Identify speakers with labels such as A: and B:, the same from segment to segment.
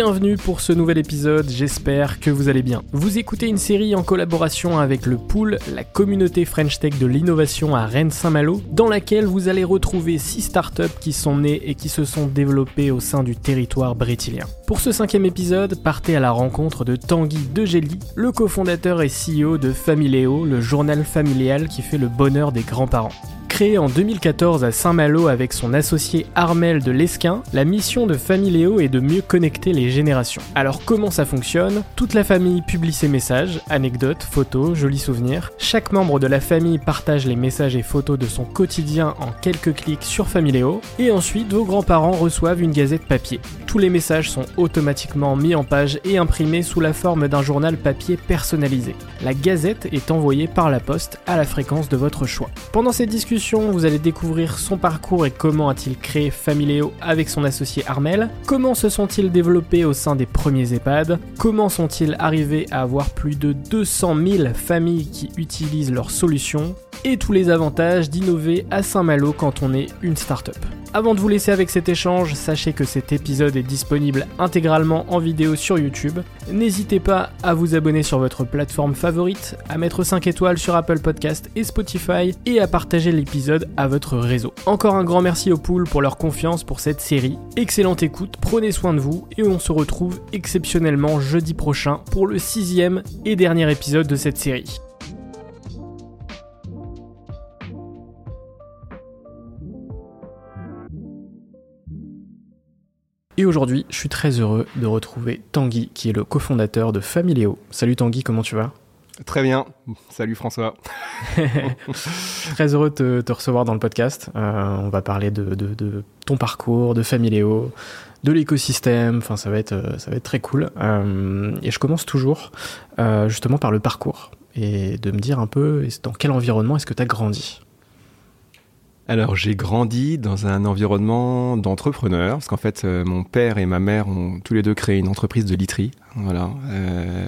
A: Bienvenue pour ce nouvel épisode, j'espère que vous allez bien. Vous écoutez une série en collaboration avec le Pool, la communauté French Tech de l'innovation à Rennes-Saint-Malo, dans laquelle vous allez retrouver 6 startups qui sont nées et qui se sont développées au sein du territoire brétilien. Pour ce cinquième épisode, partez à la rencontre de Tanguy Degeli, le cofondateur et CEO de Familéo, le journal familial qui fait le bonheur des grands-parents. Créé en 2014 à Saint-Malo avec son associé Armel de Lesquin, la mission de Familéo est de mieux connecter les générations. Alors comment ça fonctionne? Toute la famille publie ses messages, anecdotes, photos, jolis souvenirs. Chaque membre de la famille partage les messages et photos de son quotidien en quelques clics sur Familéo, et ensuite vos grands-parents reçoivent une gazette papier. Tous les messages sont automatiquement mis en page et imprimés sous la forme d'un journal papier personnalisé. La gazette est envoyée par la poste à la fréquence de votre choix. Pendant cette discussion, vous allez découvrir son parcours et comment a-t-il créé Familéo avec son associé Armel, comment se sont-ils développés au sein des premiers EHPAD, comment sont-ils arrivés à avoir plus de 200 000 familles qui utilisent leurs solutions, et tous les avantages d'innover à Saint-Malo quand on est une start-up. Avant de vous laisser avec cet échange, sachez que cet épisode est disponible intégralement en vidéo sur YouTube. N'hésitez pas à vous abonner sur votre plateforme favorite, à mettre 5 étoiles sur Apple Podcast et Spotify et à partager l'épisode à votre réseau. Encore un grand merci au pool pour leur confiance pour cette série. Excellente écoute, prenez soin de vous et on se retrouve exceptionnellement jeudi prochain pour le sixième et dernier épisode de cette série. Et aujourd'hui, je suis très heureux de retrouver Tanguy, qui est le cofondateur de Familéo. Salut Tanguy, comment tu vas?
B: Très bien. Salut François.
A: très heureux de te, recevoir dans le podcast. Euh, on va parler de, ton parcours, de Familéo, de l'écosystème. Enfin, ça va être, euh, ça va être très cool. Euh, et je commence toujours justement par le parcours et de me dire un peu dans quel environnement est-ce que tu as grandi?
B: Alors j'ai grandi dans un environnement d'entrepreneurs, parce qu'en fait euh, mon père et ma mère ont tous les deux créé une entreprise de literie. Voilà. Euh,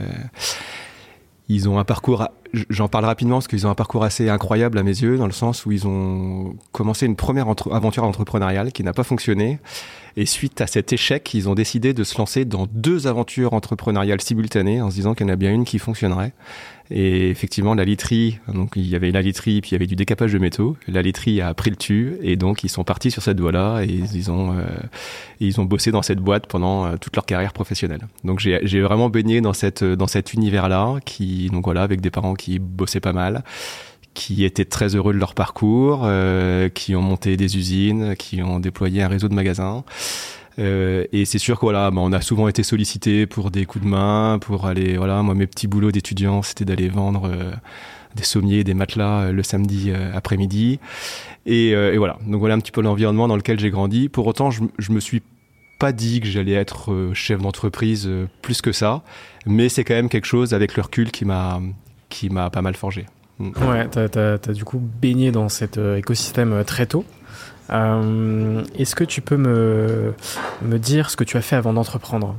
B: ils ont un parcours, j'en parle rapidement parce qu'ils ont un parcours assez incroyable à mes yeux, dans le sens où ils ont commencé une première aventure entrepreneuriale qui n'a pas fonctionné. Et suite à cet échec, ils ont décidé de se lancer dans deux aventures entrepreneuriales simultanées en se disant qu'il y en a bien une qui fonctionnerait. Et effectivement, la literie, donc il y avait la literie, puis il y avait du décapage de métaux. La literie a pris le tu, et donc ils sont partis sur cette voie-là, et ils ont, euh, ils ont bossé dans cette boîte pendant euh, toute leur carrière professionnelle. Donc j'ai vraiment baigné dans cette dans cet univers-là, qui donc voilà, avec des parents qui bossaient pas mal qui étaient très heureux de leur parcours, euh, qui ont monté des usines, qui ont déployé un réseau de magasins. Euh, et c'est sûr voilà, bah, a souvent été sollicité pour des coups de main, pour aller, voilà, moi mes petits boulots d'étudiant, c'était d'aller vendre, euh, des sommiers, des matelas le samedi après-midi. Et, voilà. Donc voilà un petit peu l'environnement dans lequel j'ai grandi. Pour autant, je, je me suis pas dit que j'allais être chef d'entreprise plus que ça, mais c'est quand même quelque chose avec le recul qui m'a qui m'a pas mal forgé.
A: Ouais, tu as, du coup baigné dans cet écosystème très tôt. Est-ce que tu peux me, dire ce que tu as fait avant d'entreprendre?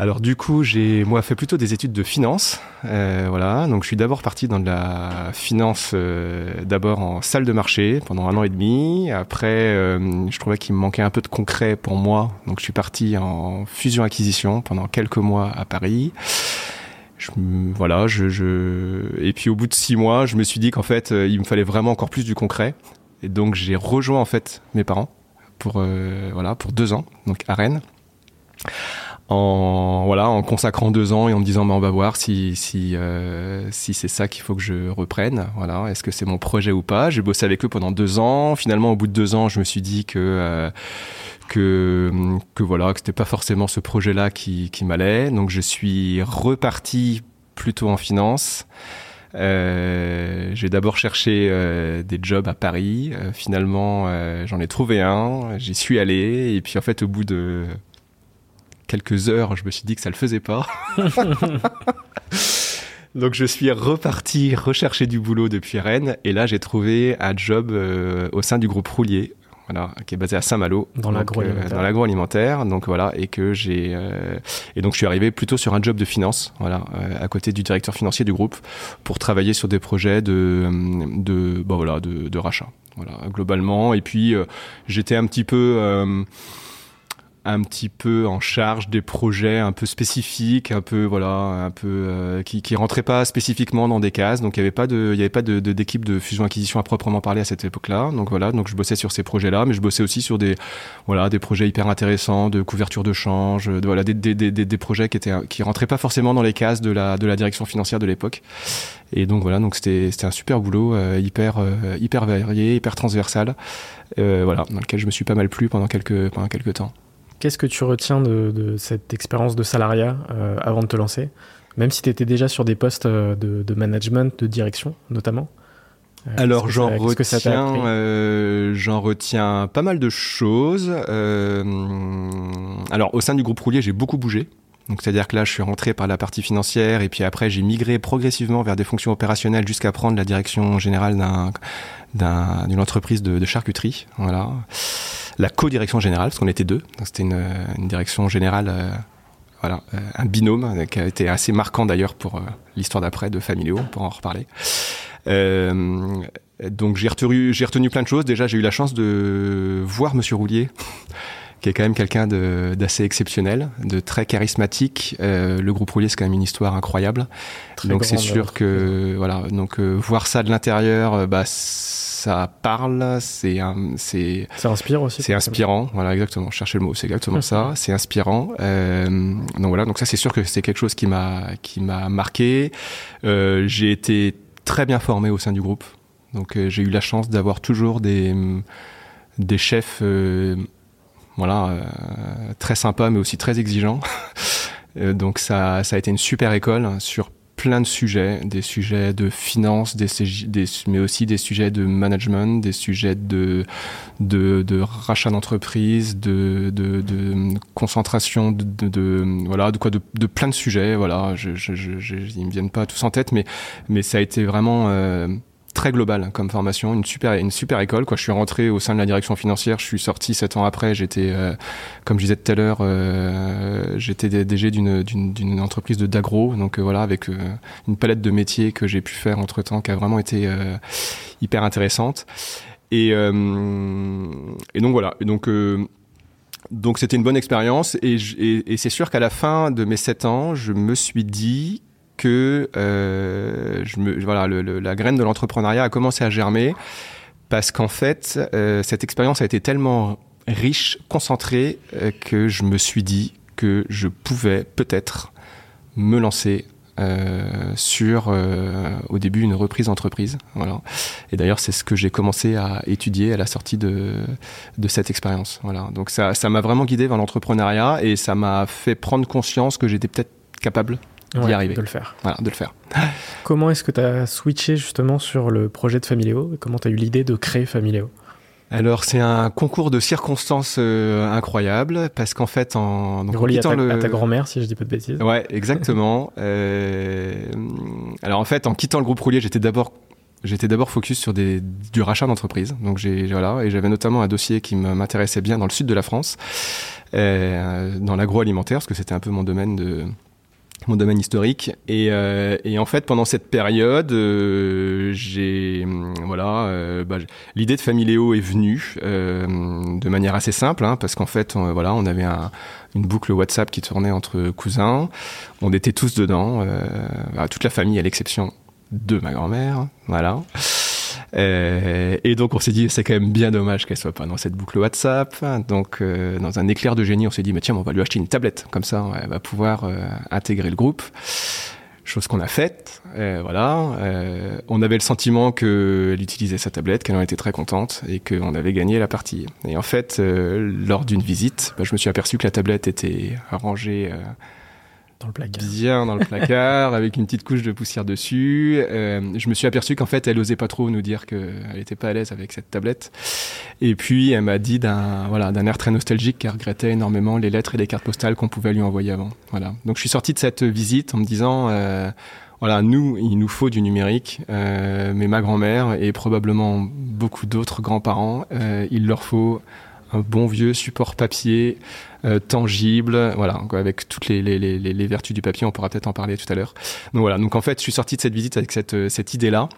B: Alors du coup, j'ai moi fait plutôt des études de finance. Euh, voilà, donc je suis d'abord parti dans de la finance, euh, d'abord en salle de marché pendant un an et demi. Après, euh, je trouvais qu'il me manquait un peu de concret pour moi, donc je suis parti en fusion-acquisition pendant quelques mois à Paris. Voilà, je, je, et puis au bout de six mois, je me suis dit qu'en fait, il me fallait vraiment encore plus du concret. Et donc j'ai rejoint en fait mes parents pour voilà pour deux ans, donc à Rennes. En voilà en consacrant deux ans et en me disant bah, on va voir si si euh, si c'est ça qu'il faut que je reprenne. Voilà est-ce que c'est mon projet ou pas? J'ai bossé avec eux pendant deux ans. Finalement au bout de deux ans je me suis dit que euh, que que voilà que c'était pas forcément ce projet là qui qui m'allait donc je suis reparti plutôt en finance euh, j'ai d'abord cherché euh, des jobs à Paris. Euh, finalement, j'en ai trouvé un. J'y suis allé. Et puis, en fait, au bout de quelques heures, je me suis dit que ça le faisait pas. Donc je suis reparti rechercher du boulot depuis Rennes et là j'ai trouvé un job au sein du groupe Roulier. Voilà, qui est basé à Saint-Malo,
A: dans l'agroalimentaire.
B: Euh, l'agroalimentaire, donc voilà, et que j'ai euh, et donc je suis arrivé plutôt sur un job de finance, voilà, à côté du directeur financier du groupe, pour travailler sur des projets de de bon, voilà de, de rachat, voilà globalement. Et puis j'étais un petit peu un petit peu en charge des projets un peu spécifiques, un peu voilà, un peu euh, qui qui rentraient pas spécifiquement dans des cases. Donc il y avait pas de il y avait pas d'équipe de, fusion acquisition à proprement parler à cette époque-là. Donc voilà, donc je bossais sur ces projets-là, mais je bossais aussi sur des voilà des projets hyper intéressants de couverture de change, de, voilà des, des, des, des projets qui étaient qui rentraient pas forcément dans les cases de la de la direction financière de l'époque. Et donc voilà, donc c'était c'était un super boulot, euh, hyper euh, hyper varié, hyper transversal, voilà, dans lequel je me suis pas mal plu pendant quelques pendant quelques temps.
A: Qu'est-ce que tu retiens de, cette expérience de salariat euh, avant de te lancer? Même si tu étais déjà sur des postes euh, de, management, de direction notamment
B: euh, alors j'en retiens, j'en retiens pas mal de choses. alors au sein du groupe Roulier, j'ai beaucoup bougé. Donc c'est-à-dire que là, je suis rentré par la partie financière et puis après, j'ai migré progressivement vers des fonctions opérationnelles jusqu'à prendre la direction générale d'une entreprise de, de charcuterie. Voilà la co-direction générale, parce qu'on était deux. C'était une, une, direction générale, euh, voilà, euh, un binôme euh, qui a été assez marquant d'ailleurs pour l'histoire d'après de Familio, pour en reparler. donc j'ai retenu, j'ai retenu plein de choses. Déjà, j'ai eu la chance de voir Monsieur Roulier. Qui est quand même quelqu'un d'assez exceptionnel, de très charismatique. le groupe Roulier, c'est quand même une histoire incroyable. donc c'est sûr que voilà, donc voir ça de l'intérieur, bah ça parle, c'est c'est
A: ça inspire aussi.
B: C'est inspirant, voilà exactement. Chercher le mot, c'est exactement ça. C'est inspirant. Euh, donc voilà, donc ça c'est sûr que c'est quelque chose qui m'a qui m'a marqué. Euh, j'ai été très bien formé au sein du groupe, donc euh, j'ai eu la chance d'avoir toujours des des chefs, euh, voilà, euh, très sympas mais aussi très exigeants. donc ça ça a été une super école sur plein de sujets, des sujets de finance, des, des, mais aussi des sujets de management, des sujets de, de, de rachat d'entreprise, de, de, de, concentration, de, voilà, de quoi, de, de, plein de sujets. Voilà, je, je, je, ils me viennent pas tous en tête, mais, mais ça a été vraiment euh, très global comme formation, une super, une super école. Quoi. Je suis rentré au sein de la direction financière, je suis sorti sept ans après. J'étais, euh, comme je disais tout à l'heure, euh, j'étais DG d'une, entreprise de d'agro, donc euh, voilà, avec une palette de métiers que j'ai pu faire entre temps, qui a vraiment été hyper intéressante. Et, et donc voilà. Et donc donc c'était une bonne expérience et, et, et c'est sûr qu'à la fin de mes sept ans, je me suis dit que euh, voilà, la graine de l'entrepreneuriat a commencé à germer parce qu'en fait, euh, cette expérience a été tellement riche, concentrée, euh, que je me suis dit que je pouvais peut-être me lancer sur au début une reprise d'entreprise. Voilà. Et d'ailleurs, c'est ce que j'ai commencé à étudier à la sortie de, de cette expérience. Voilà. Donc ça, ça m'a vraiment guidé vers l'entrepreneuriat et ça m'a fait prendre conscience que j'étais peut-être capable d'y arriver.
A: De le faire.
B: Voilà, de le faire.
A: Comment est-ce que tu as switché justement sur le projet de Familéo Comment tu as eu l'idée de créer Familéo
B: alors c'est un concours de circonstances euh, incroyables parce qu'en fait en,
A: donc, relié à ta, ta grand-mère si je dis pas de bêtises.
B: Ouais exactement. euh, alors en fait en quittant le groupe Roulier j'étais d'abord J'étais d'abord focus sur des, du rachat d'entreprise, donc j'ai voilà et j'avais notamment un dossier qui m'intéressait bien dans le sud de la France, euh, dans l'agroalimentaire parce que c'était un peu mon domaine de mon domaine historique et, euh, et en fait pendant cette période euh, j'ai voilà euh, bah, l'idée de Familéo est venue euh, de manière assez simple hein, parce qu'en fait on, voilà on avait un, une boucle WhatsApp qui tournait entre cousins on était tous dedans bah, toute la famille à l'exception de ma grand-mère, voilà. Euh, et donc on s'est dit c'est quand même bien dommage qu'elle soit pas dans cette boucle WhatsApp. Donc euh, dans un éclair de génie, on s'est dit mais tiens on va lui acheter une tablette comme ça elle va pouvoir euh, intégrer le groupe. Chose qu'on a faite, voilà. On avait le sentiment qu'elle utilisait sa tablette, qu'elle en était très contente et qu'on avait gagné la partie. Et en fait, lors d'une visite, bah, je me suis aperçu que la tablette était rangée
A: dans le placard.
B: Bien dans le placard, avec une petite couche de poussière dessus. Euh, je me suis aperçu qu'en fait, elle osait pas trop nous dire qu'elle était pas à l'aise avec cette tablette. Et puis, elle m'a dit d'un voilà, air très nostalgique qu'elle regrettait énormément les lettres et les cartes postales qu'on pouvait lui envoyer avant. Voilà. Donc, je suis sorti de cette visite en me disant. Euh, voilà, nous, il nous faut du numérique, euh, mais ma grand-mère et probablement beaucoup d'autres grands-parents, il leur faut un bon vieux support papier euh, tangible, voilà, avec toutes les, les, les, les, vertus du papier. On pourra peut-être en parler tout à l'heure. Donc voilà. Donc en fait, je suis sorti de cette visite avec cette, euh, cette idée-là.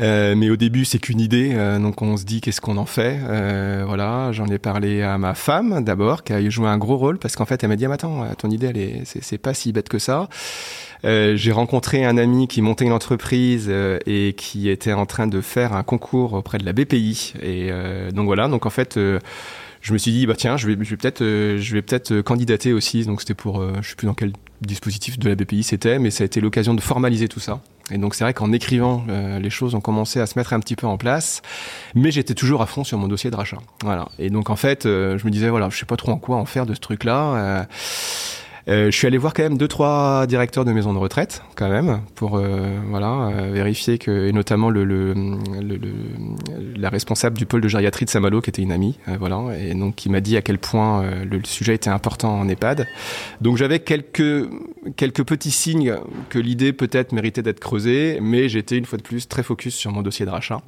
B: Euh, mais au début, c'est qu'une idée, euh, donc on se dit qu'est-ce qu'on en fait? Euh, voilà, j'en ai parlé à ma femme d'abord, qui a joué un gros rôle parce qu'en fait, elle m'a dit ah, attends, ton idée, elle est, c'est pas si bête que ça. Euh, j'ai rencontré un ami qui montait une entreprise euh, et qui était en train de faire un concours auprès de la BPI. Et euh, donc voilà, donc en fait, je me suis dit bah tiens, je vais, je vais peut-être, je vais peut-être candidater aussi. Donc c'était pour, je sais plus dans quel dispositif de la BPI c'était, mais ça a été l'occasion de formaliser tout ça. Et donc c'est vrai qu'en écrivant, euh, les choses ont commencé à se mettre un petit peu en place, mais j'étais toujours à fond sur mon dossier de rachat. Voilà. Et donc en fait, euh, je me disais voilà, je sais pas trop en quoi en faire de ce truc-là. Euh, euh, je suis allé voir quand même deux trois directeurs de maisons de retraite quand même pour euh, voilà euh, vérifier que et notamment le, le, le, la responsable du pôle de gériatrie de Saint-Malo qui était une amie euh, voilà et donc qui m'a dit à quel point euh, le, sujet était important en EHPAD. Donc j'avais quelques quelques petits signes que l'idée peut-être méritait d'être creusée, mais j'étais une fois de plus très focus sur mon dossier de rachat.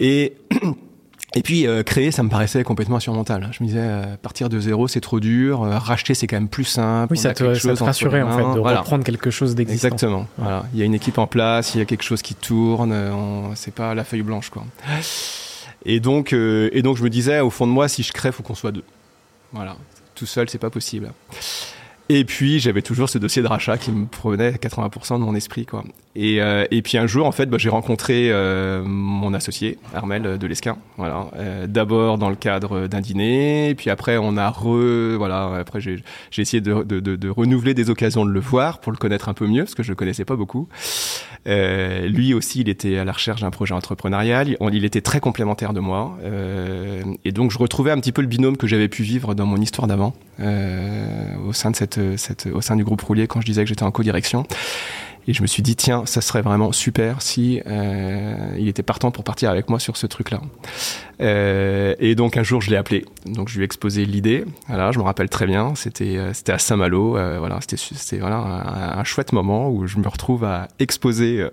B: Et Et puis euh, créer, ça me paraissait complètement insurmontable. Je me disais, euh, partir de zéro, c'est trop dur. Euh, racheter, c'est quand même plus simple.
A: Oui, ça te, ça te rassurait en fait de voilà. reprendre quelque chose d'existant.
B: Exactement. Ouais. Voilà, il y a une équipe en place, il y a quelque chose qui tourne. On... C'est pas la feuille blanche, quoi. Et donc, euh, et donc, je me disais, au fond de moi, si je crée, faut qu'on soit deux. Voilà, tout seul, c'est pas possible. Et puis j'avais toujours ce dossier de rachat qui me prenait 80% de mon esprit quoi. Et, euh, et puis un jour en fait bah, j'ai rencontré euh, mon associé Armel de Lesquin. Voilà. Euh, D'abord dans le cadre d'un dîner, puis après on a re voilà après j'ai essayé de, de, de, de, renouveler des occasions de le voir pour le connaître un peu mieux parce que je le connaissais pas beaucoup. Euh, lui aussi il était à la recherche d'un projet entrepreneurial. Il, était très complémentaire de moi euh, et donc je retrouvais un petit peu le binôme que j'avais pu vivre dans mon histoire d'avant euh, au sein au sein du groupe Roulier quand je disais que j'étais en co-direction. Et je me suis dit, tiens, ça serait vraiment super si euh, il était partant pour partir avec moi sur ce truc-là. Euh, et donc un jour, je l'ai appelé. Donc je lui ai exposé l'idée. Voilà, je me rappelle très bien. C'était euh, c'était à Saint-Malo. Euh, voilà, c'était c'était voilà un, un, chouette moment où je me retrouve à exposer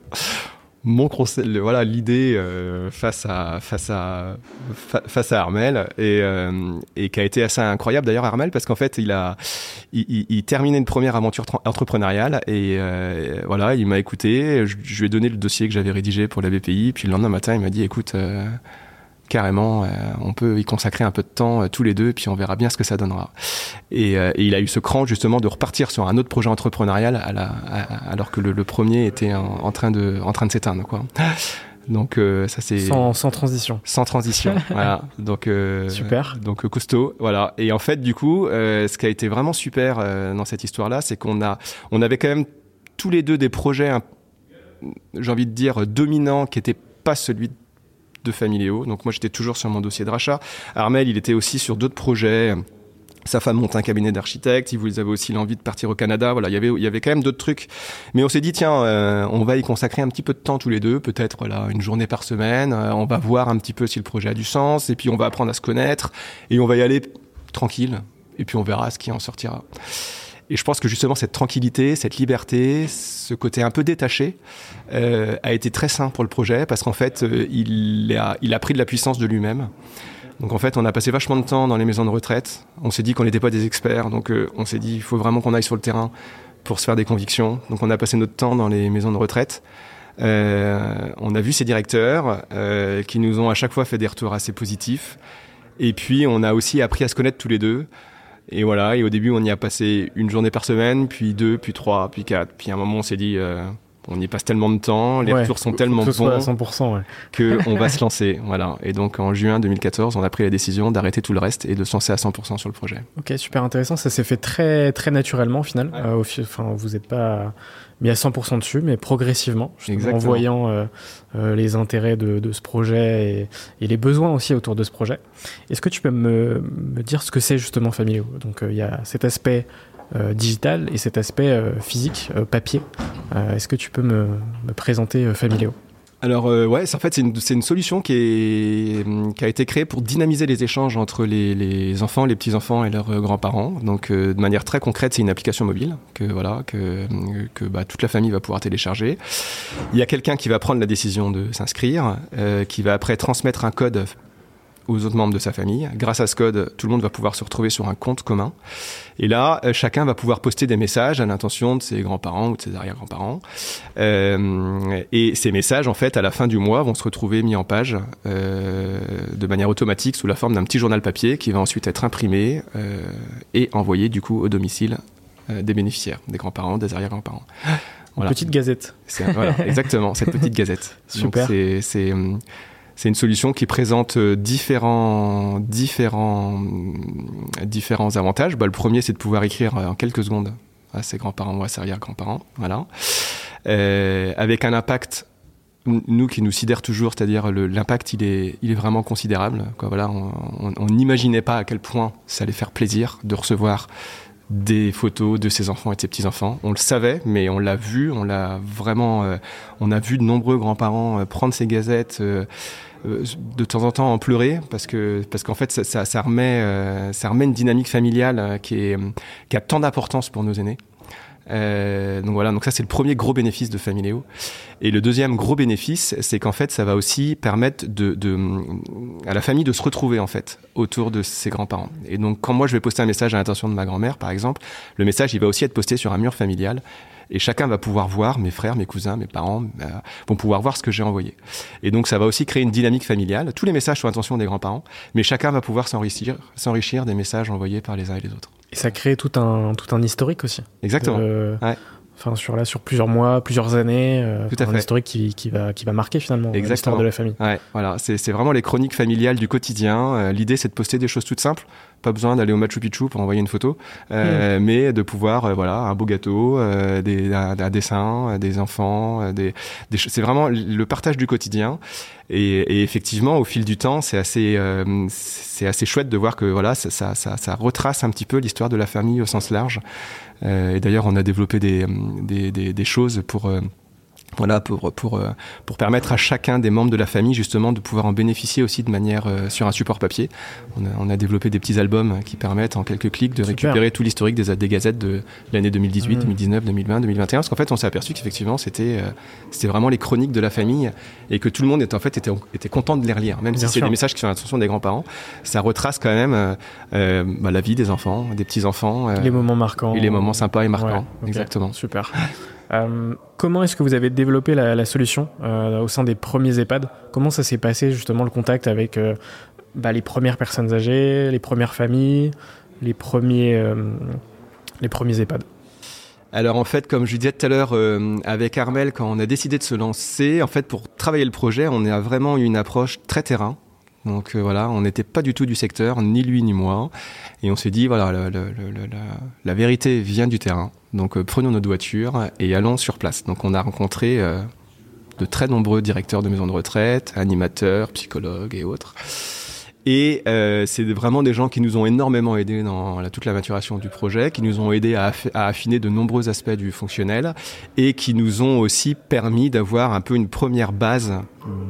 B: mon conseil, voilà l'idée euh, face à face à fa, face à Armel et, euh, et qui a été assez incroyable d'ailleurs Armel parce qu'en fait il a il, il, il, terminait une première aventure entrepreneuriale et euh, voilà il m'a écouté je, je, lui ai donné le dossier que j'avais rédigé pour la BPI puis le lendemain matin il m'a dit écoute carrément, euh, on peut y consacrer un peu de temps euh, tous les deux, puis on verra bien ce que ça donnera. Et, euh, et, il a eu ce cran justement de repartir sur un autre projet entrepreneurial à la, à, alors que le, le, premier était en, en, train de, en train de s'éteindre. Quoi. Donc euh, ça c'est
A: sans, sans, transition.
B: Sans transition, voilà. Donc euh,
A: super.
B: Donc costaud, voilà. Et en fait du coup, euh, ce qui a été vraiment super dans cette histoire-là, c'est qu'on a, on avait quand même tous les deux des projets, j'ai envie de dire dominants, qui étaient pas celui de Familéo. Donc moi j'étais toujours sur mon dossier de rachat. Armel, il était aussi sur d'autres projets sa femme monte un cabinet d'architectes, ils avaient aussi l'envie de partir au Canada. Voilà, il y avait, il y avait quand même d'autres trucs. Mais on s'est dit, tiens, euh, on va y consacrer un petit peu de temps tous les deux, peut-être voilà, une journée par semaine. Euh, on va voir un petit peu si le projet a du sens, et puis on va apprendre à se connaître, et on va y aller tranquille, et puis on verra ce qui en sortira. Et je pense que justement cette tranquillité, cette liberté, ce côté un peu détaché, euh, a été très sain pour le projet parce qu'en fait, il, a, il a pris de la puissance de lui-même. Donc en fait, on a passé vachement de temps dans les maisons de retraite. On s'est dit qu'on n'était pas des experts, donc euh, on s'est dit il faut vraiment qu'on aille sur le terrain pour se faire des convictions. Donc on a passé notre temps dans les maisons de retraite. Euh, on a vu ces directeurs euh, qui nous ont à chaque fois fait des retours assez positifs. Et puis on a aussi appris à se connaître tous les deux. Et voilà, et au début on y a passé une journée par semaine, puis deux, puis trois, puis quatre. Puis à un moment on s'est dit on y passe tellement de temps, les retours sont tellement bons qu'on va se lancer. Voilà. Et donc en juin 2014, on a pris la décision d'arrêter tout le reste et de se lancer à 100% sur le projet.
A: Ok, super intéressant. Ça s'est fait très très naturellement au final. Euh, enfin, vous n'êtes pas mis à 100% dessus, mais progressivement, en voyant euh, euh, les intérêts de, ce projet et, les besoins aussi autour de ce projet. Est-ce que tu peux me, me dire ce que c'est justement Familio Donc il y a cet aspect euh, digital et cet aspect euh, physique, euh, papier. Est-ce que tu peux me, présenter Familio
B: alors ouais, en fait c'est une, une, solution qui, est, qui a été créée pour dynamiser les échanges entre les, les enfants, les petits enfants et leurs grands-parents. Donc de manière très concrète, c'est une application mobile que voilà que, que bah, toute la famille va pouvoir télécharger. Il y a quelqu'un qui va prendre la décision de s'inscrire, qui va après transmettre un code aux autres membres de sa famille. Grâce à ce code, tout le monde va pouvoir se retrouver sur un compte commun. Et là, euh, chacun va pouvoir poster des messages à l'intention de ses grands-parents ou de ses arrière-grands-parents. Euh, et ces messages, en fait, à la fin du mois, vont se retrouver mis en page euh, de manière automatique sous la forme d'un petit journal papier qui va ensuite être imprimé euh, et envoyé du coup au domicile des bénéficiaires, des grands-parents, des arrière-grands-parents.
A: Voilà. Petite gazette.
B: Voilà, exactement, cette petite gazette.
A: Super.
B: C'est c'est une solution qui présente euh, différents, différents, différents avantages. Bah, le premier, c'est de pouvoir écrire euh, en quelques secondes à ses grands-parents ou à ses arrière-grands-parents. Voilà. Euh, avec un impact nous qui nous sidère toujours, c'est-à-dire l'impact, il est, il est vraiment considérable. Quoi, voilà, on n'imaginait pas à quel point ça allait faire plaisir de recevoir des photos de ses enfants et de ses petits-enfants. On le savait, mais on l'a vu, on l'a vraiment, euh, on a vu de nombreux grands-parents euh, prendre ces gazettes euh, de temps en temps en pleurer parce que parce qu'en fait ça, ça, remet ça remet une dynamique familiale qui est qui a tant d'importance pour nos aînés. Euh, donc voilà, donc ça c'est le premier gros bénéfice de Familéo. Et le deuxième gros bénéfice, c'est qu'en fait ça va aussi permettre de, de, à la famille de se retrouver en fait autour de ses grands-parents. Et donc quand moi je vais poster un message à l'intention de ma grand-mère par exemple, le message il va aussi être posté sur un mur familial et chacun va pouvoir voir, mes frères, mes cousins, mes parents euh, vont pouvoir voir ce que j'ai envoyé. Et donc ça va aussi créer une dynamique familiale. Tous les messages sont à l'intention des grands-parents, mais chacun va pouvoir s'enrichir, s'enrichir des messages envoyés par les uns et les autres.
A: Et ça crée tout un, tout un historique aussi.
B: Exactement. ouais
A: enfin sur là sur plusieurs mois, plusieurs années, euh, Tout à un historique qui, qui, va qui va marquer finalement l'histoire de la famille.
B: Ouais, voilà, c'est vraiment les chroniques familiales du quotidien. Euh, l'idée c'est de poster des choses toutes simples, pas besoin d'aller au Machu Picchu pour envoyer une photo, euh, mais de pouvoir euh, voilà un beau gâteau, euh, des, un, dessin, des enfants, des, des c'est vraiment le partage du quotidien. Et, effectivement, au fil du temps, c'est assez, c'est assez chouette de voir que voilà, ça, ça, ça, retrace un petit peu l'histoire de la famille au sens large. Et d'ailleurs, on a développé des, des, des, choses pour voilà, pour, pour, euh, pour permettre à chacun des membres de la famille justement de pouvoir en bénéficier aussi de manière euh, sur un support papier. On a, on a, développé des petits albums qui permettent en quelques clics de récupérer tout l'historique des, des gazettes de l'année 2018, 2019, 2020, 2021. Parce qu'en fait, on s'est aperçu qu'effectivement, c'était euh, c'était vraiment les chroniques de la famille et que tout le monde était, en fait, était, était content de les relire. Même si c'est des messages qui sont à l'attention des grands-parents, ça retrace quand même bah, la vie des enfants, des petits-enfants.
A: les moments marquants.
B: Et les moments sympas et marquants. Exactement.
A: Super. Euh, comment est-ce que vous avez développé la, solution euh, au sein des premiers EHPAD? Comment ça s'est passé justement le contact avec euh, bah, les premières personnes âgées, les premières familles, les premiers, les EHPAD?
B: Alors en fait, comme je disais tout à l'heure avec Armel, quand on a décidé de se lancer, en fait pour travailler le projet, on a vraiment eu une approche très terrain. Donc voilà, on n'était pas du tout du secteur, ni lui ni moi. Et on s'est dit, voilà, la, vérité vient du terrain. Donc euh, prenons notre voiture et allons sur place. Donc on a rencontré euh, de très nombreux directeurs de maisons de retraite, animateurs, psychologues et autres. Et euh, c'est vraiment des gens qui nous ont énormément aidés dans toute la maturation du projet, qui nous ont aidés à, affiner de nombreux aspects du fonctionnel et qui nous ont aussi permis d'avoir un peu une première base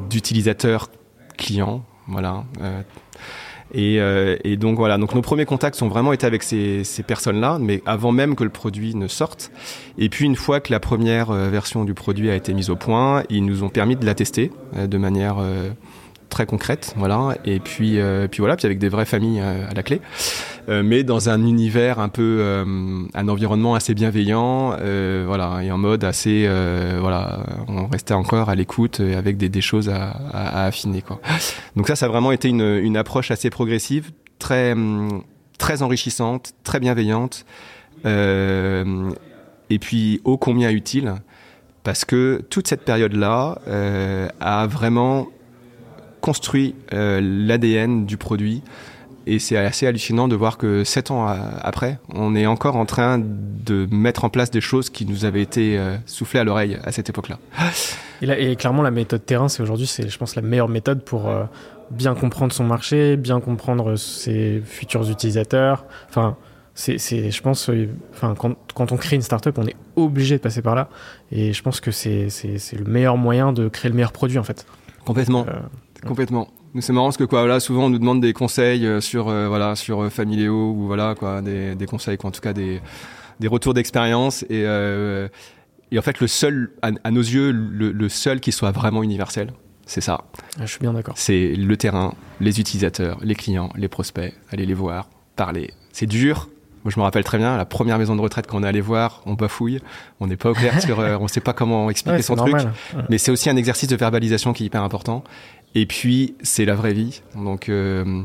B: d'utilisateurs clients. Voilà. Euh, euh, et, donc voilà, donc nos premiers contacts sont vraiment été avec ces, personnes-là, mais avant même que le produit ne sorte. Et puis une fois que la première version du produit a été mise au point, ils nous ont permis de la tester de manière très concrète, voilà. Et puis, euh, puis voilà, puis avec des vraies familles euh, à la clé, euh, mais dans un univers un peu, un environnement assez bienveillant, voilà, et en mode assez, voilà, on restait encore à l'écoute avec des, choses à, affiner, quoi. Donc ça, ça a vraiment été une, une approche assez progressive, très, très enrichissante, très bienveillante, et puis ô combien utile parce que toute cette période-là a vraiment construit euh, l'ADN du produit. Et c'est assez hallucinant de voir que sept ans après, on est encore en train de mettre en place des choses qui nous avaient été euh, soufflées à l'oreille à cette époque-là.
A: Et, et, clairement, la méthode terrain, c'est aujourd'hui, c'est, je pense, la meilleure méthode pour euh, bien comprendre son marché, bien comprendre ses futurs utilisateurs. Enfin, c'est, je pense, enfin, quand, quand, on crée une startup, on est obligé de passer par là. Et je pense que c'est, c'est, le meilleur moyen de créer le meilleur produit, en fait.
B: Complètement. Complètement. C'est marrant parce que quoi, là, souvent on nous demande des conseils euh, sur euh, voilà sur euh, Familio ou voilà quoi, des, des conseils, quoi, en tout cas des, des retours d'expérience et, et en fait le seul à, nos yeux le, seul qui soit vraiment universel, c'est ça.
A: Ah, je suis bien d'accord.
B: C'est le terrain, les utilisateurs, les clients, les prospects, aller les voir, parler. C'est dur, moi, je me rappelle très bien, la première maison de retraite qu'on est allé voir, on bafouille, on n'est pas au clair sur, on ne sait pas comment expliquer son truc. Mais c'est aussi un exercice de verbalisation qui est hyper important. Et puis, c'est la vraie vie. Donc, euh,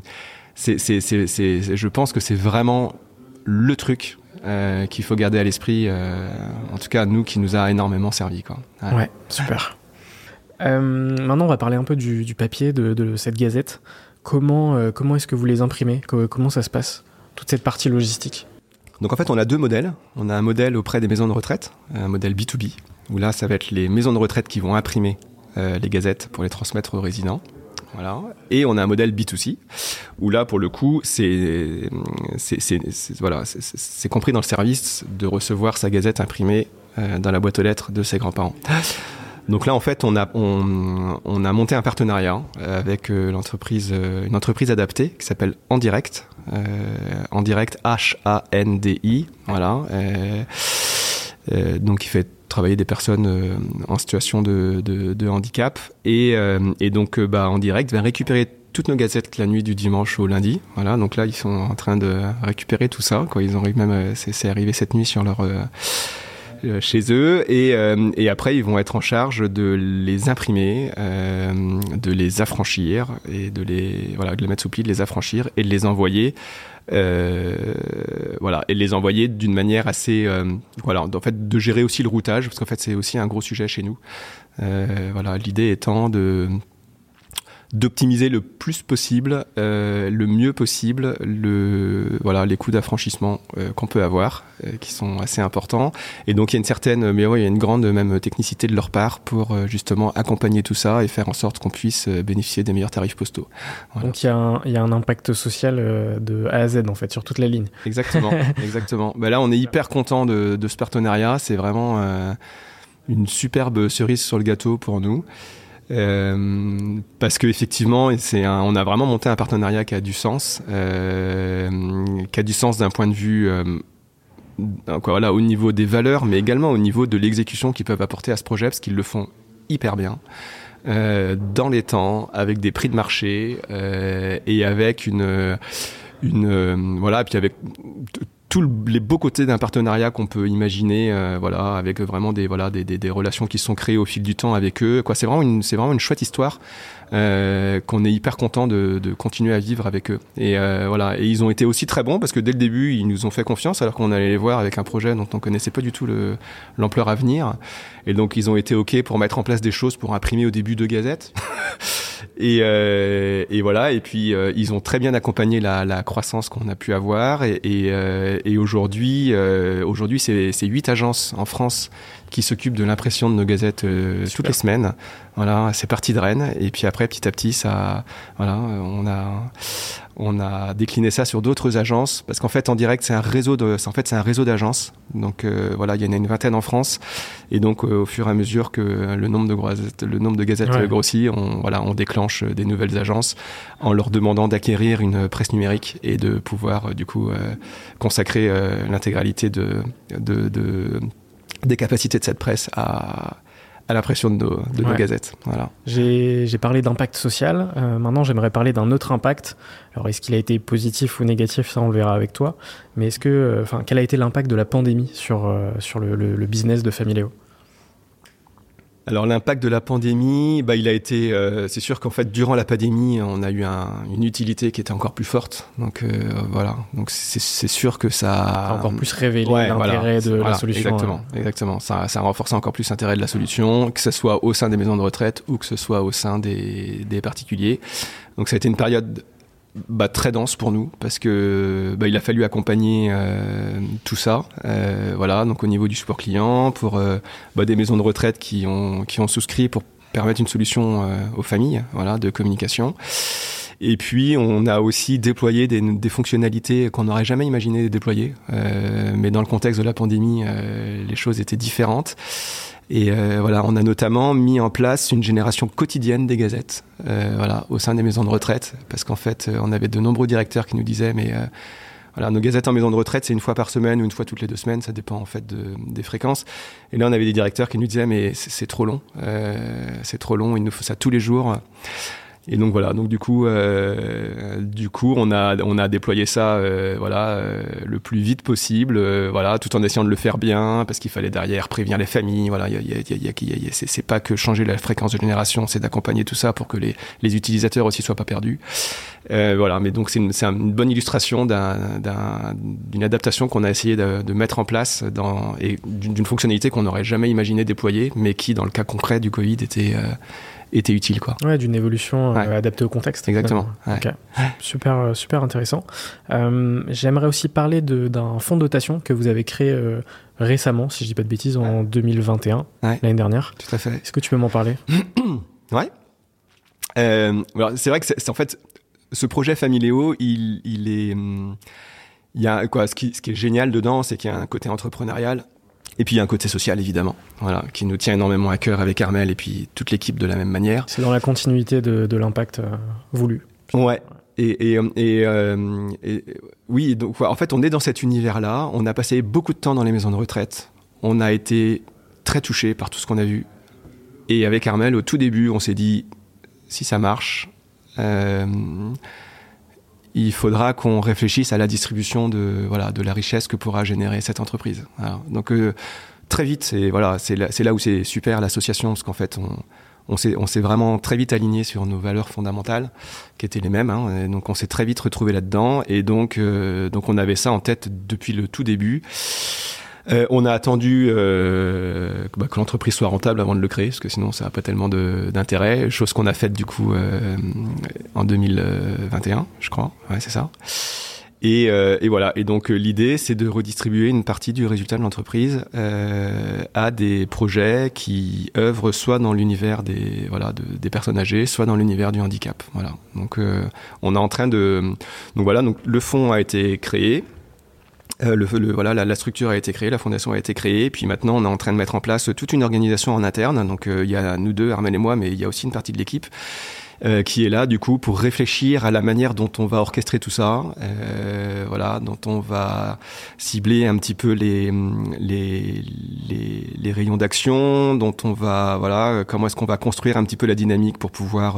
B: c'est, je pense que c'est vraiment le truc euh, qu'il faut garder à l'esprit, euh, en tout cas nous qui nous a énormément servi. Quoi.
A: Ouais, super. maintenant, on va parler un peu du, papier de, cette gazette. Comment, comment est-ce que vous les imprimez? Comment ça se passe Toute cette partie logistique?
B: Donc en fait, on a deux modèles. On a un modèle auprès des maisons de retraite, un modèle B2B, où là, ça va être les maisons de retraite qui vont imprimer euh, les gazettes pour les transmettre aux résidents. Voilà. Et on a un modèle B2C où là, pour le coup, c'est voilà, compris dans le service de recevoir sa gazette imprimée euh, dans la boîte aux lettres de ses grands-parents. Donc là, en fait, on a, on, on a monté un partenariat avec euh, l'entreprise, une entreprise adaptée qui s'appelle En Direct. en Direct, H-A-N-D-I. Voilà. donc, il fait travailler des personnes euh, en situation de, handicap. Et, euh, donc, euh, bah, en direct, va récupérer toutes nos gazettes la nuit du dimanche au lundi. Voilà, donc là, ils sont en train de récupérer tout ça. Quoi. Ils ont même, c'est arrivé cette nuit sur leur chez eux et, et, après ils vont être en charge de les imprimer, de les affranchir et de les voilà de les mettre sous pli, de les affranchir et de les envoyer euh, voilà, et les envoyer d'une manière assez, euh, voilà, en fait, de gérer aussi le routage, parce qu'en fait, c'est aussi un gros sujet chez nous. Euh, voilà, l'idée étant de d'optimiser le plus possible, euh, le mieux possible, le voilà les coûts d'affranchissement euh, qu'on peut avoir, euh, qui sont assez importants. Et donc il y a une certaine, mais ouais, il y a une grande même technicité de leur part pour justement accompagner tout ça et faire en sorte qu'on puisse bénéficier des meilleurs tarifs postaux.
A: Donc il y, a un, il y, a un impact social de A à Z en fait sur toute la ligne.
B: Exactement, exactement. Bah là on est hyper content de, de ce partenariat. C'est vraiment une superbe cerise sur le gâteau pour nous. Euh, parce que effectivement, c'est on a vraiment monté un partenariat qui a du sens, euh, qui a du sens d'un point de vue, euh, voilà, au niveau des valeurs, mais également au niveau de l'exécution qu'ils peuvent apporter à ce projet, parce qu'ils le font hyper bien. Euh, dans les temps, avec des prix de marché euh, et avec une, une voilà, puis avec tous les beaux côtés d'un partenariat qu'on peut imaginer, euh, voilà, avec vraiment des voilà des, des, des, relations qui sont créées au fil du temps avec eux. Quoi, c'est vraiment une c'est vraiment une chouette histoire euh, qu'on est hyper content de, de, continuer à vivre avec eux. Et euh, voilà, et ils ont été aussi très bons parce que dès le début ils nous ont fait confiance alors qu'on allait les voir avec un projet dont on connaissait pas du tout l'ampleur à venir. Et donc ils ont été ok pour mettre en place des choses pour imprimer au début deux gazettes. Et, euh, et, voilà. Et puis euh, ils ont très bien accompagné la, la croissance qu'on a pu avoir. Et, et, euh, et aujourd'hui, aujourd'hui, c'est huit agences en France qui s'occupent de l'impression de nos gazettes toutes les semaines. Voilà, c'est parti de Rennes. Et puis après, petit à petit, ça, voilà, on a, on a décliné ça sur d'autres agences parce qu'en fait, en direct, c'est un réseau de, en fait, c'est un réseau d'agences. Donc voilà, voilà, il y en a une vingtaine en France. Et donc, au fur et à mesure que le nombre de, le nombre de gazettes grossit, on, voilà, on déclenche des nouvelles agences en leur demandant d'acquérir une presse numérique et de pouvoir, du coup, consacrer l'intégralité de, de, de, des capacités de cette presse à à l'impression de nos, de nos gazettes. Voilà.
A: J'ai parlé d'impact social. Euh, maintenant, j'aimerais parler d'un autre impact. Alors, est-ce qu'il a été positif ou négatif? Ça, on le verra avec toi. Mais est-ce que, euh, enfin, quel a été l'impact de la pandémie sur, euh, sur le, le, le, business de Familéo
B: alors l'impact de la pandémie, bah, il a été, euh, c'est sûr qu'en fait durant la pandémie, on a eu un, une utilité qui était encore plus forte. Donc euh, voilà, donc c'est sûr que ça
A: a encore plus révélé l'intérêt de la solution.
B: Exactement, exactement. Ça, ça a renforcé encore plus l'intérêt de la solution, que ce soit au sein des maisons de retraite ou que ce soit au sein des, des particuliers. Donc ça a été une période bah, très dense pour nous parce que bah, il a fallu accompagner euh, tout ça euh, voilà donc au niveau du support client pour euh, bah, des maisons de retraite qui ont qui ont souscrit pour permettre une solution euh, aux familles voilà de communication et puis on a aussi déployé des, des fonctionnalités qu'on n'aurait jamais imaginé déployer euh, mais dans le contexte de la pandémie les choses étaient différentes et euh, voilà, on a notamment mis en place une génération quotidienne des gazettes, euh, voilà, au sein des maisons de retraite, parce qu'en fait, euh, on avait de nombreux directeurs qui nous disaient, mais euh, voilà, nos gazettes en maison de retraite, c'est une fois par semaine ou une fois toutes les deux semaines, ça dépend en fait de, des fréquences. Et là, on avait des directeurs qui nous disaient, mais c'est trop long, euh, c'est trop long, il nous faut ça tous les jours. Et donc voilà, donc du coup, euh, du coup, on a on a déployé ça, euh, voilà, euh, le plus vite possible, euh, voilà, tout en essayant de le faire bien, parce qu'il fallait derrière prévenir les familles, voilà, y a, y a, y a, c'est pas que changer la fréquence de génération, c'est d'accompagner tout ça pour que les, les utilisateurs aussi soient pas perdus. Euh, voilà, mais donc c'est une, une, bonne illustration d'une un, adaptation qu'on a essayé de, de, mettre en place dans, et d'une fonctionnalité qu'on n'aurait jamais imaginé déployer, mais qui, dans le cas concret du Covid, était était utile quoi.
A: Ouais, d'une évolution euh, adaptée au contexte.
B: Exactement. Ouais.
A: Okay. Super, euh, super intéressant. Euh, J'aimerais aussi parler d'un fonds de dotation que vous avez créé euh, récemment, si je dis pas de bêtises, en 2021, l'année dernière.
B: Tout à fait.
A: Est-ce que tu peux m'en parler?
B: Ouais. c'est vrai que c'est en fait ce projet Familéo, il, il est hum, il y a quoi ce qui, ce qui est génial dedans, c'est qu'il y a un côté entrepreneurial et puis il y a un côté social évidemment, voilà, qui nous tient énormément à cœur avec Armel et puis toute l'équipe de la même manière.
A: C'est dans la continuité de, de l'impact euh, voulu.
B: Ouais. Et, et, et, euh, et, oui, donc en fait, on est dans cet univers-là. On a passé beaucoup de temps dans les maisons de retraite. On a été très touché par tout ce qu'on a vu. Et avec Armel, au tout début, on s'est dit si ça marche. Euh, il faudra qu'on réfléchisse à la distribution de, voilà, de la richesse que pourra générer cette entreprise. Donc euh, très vite, c'est voilà, là, là, où c'est super l'association, parce qu'en fait, on, on s'est vraiment très vite aligné sur nos valeurs fondamentales, qui étaient les mêmes. Hein, donc on s'est très vite retrouvé là-dedans, et donc, euh, donc on avait ça en tête depuis le tout début. Euh, on a attendu euh, bah, que l'entreprise soit rentable avant de le créer, parce que sinon ça n'a pas tellement d'intérêt. Chose qu'on a faite du coup euh, en 2021, je crois. Ouais, c'est ça. Et, euh, et, voilà. Et donc l'idée, c'est de redistribuer une partie du résultat de l'entreprise euh, à des projets qui œuvrent soit dans l'univers des voilà de, des personnes âgées, soit dans l'univers du handicap. Voilà. Donc euh, on est en train de donc voilà. Donc le fonds a été créé. Euh, le, le, voilà, la, la, structure a été créée, la fondation a été créée, puis maintenant on est en train de mettre en place toute une organisation en interne. Donc euh, il y a nous deux, Armel et moi, mais il y a aussi une partie de l'équipe euh, qui est là du coup pour réfléchir à la manière dont on va orchestrer tout ça, euh, voilà, dont on va cibler un petit peu les les, les, les rayons d'action, dont on va voilà, comment est-ce qu'on va construire un petit peu la dynamique pour pouvoir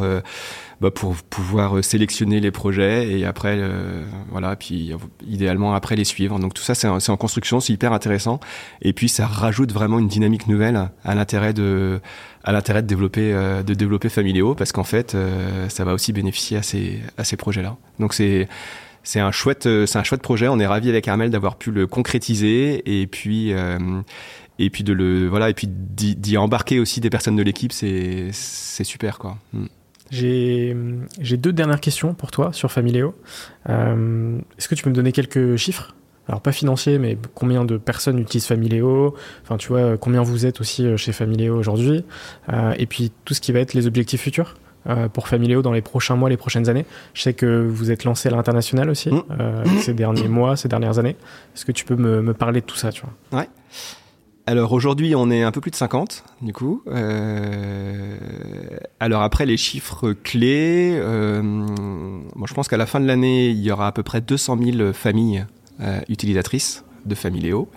B: bah, pour pouvoir sélectionner les projets et après euh, voilà puis idéalement après les suivre. Donc tout ça c'est en, construction c'est hyper intéressant. Et puis ça rajoute vraiment une dynamique nouvelle à l'intérêt de à l'intérêt de développer euh, de développer Familio parce qu'en fait euh, ça va aussi bénéficier à ces à ces projets là donc c'est c'est un chouette c'est un chouette projet. On est ravi avec Armel d'avoir pu le concrétiser et puis euh, et puis de le voilà et puis d'y embarquer aussi des personnes de l'équipe c'est c'est super quoi. Mm.
A: J'ai deux dernières questions pour toi sur Familéo. Euh, Est-ce que tu peux me donner quelques chiffres? Alors pas financier, mais combien de personnes utilisent Familéo, enfin tu vois, combien vous êtes aussi chez Familéo aujourd'hui, et puis tout ce qui va être les objectifs futurs. pour Familéo dans les prochains mois, les prochaines années? Je sais que vous êtes lancé à l'international aussi mmh. ces derniers mois, ces dernières années. Est-ce que tu peux me, me, parler de tout ça tu
B: vois? Ouais. Alors aujourd'hui, on est un peu plus de 50, du coup. Euh, alors après, les chiffres clés, euh, je pense qu'à la fin de l'année, il y aura à peu près 200 000 familles euh, utilisatrices de Familéo.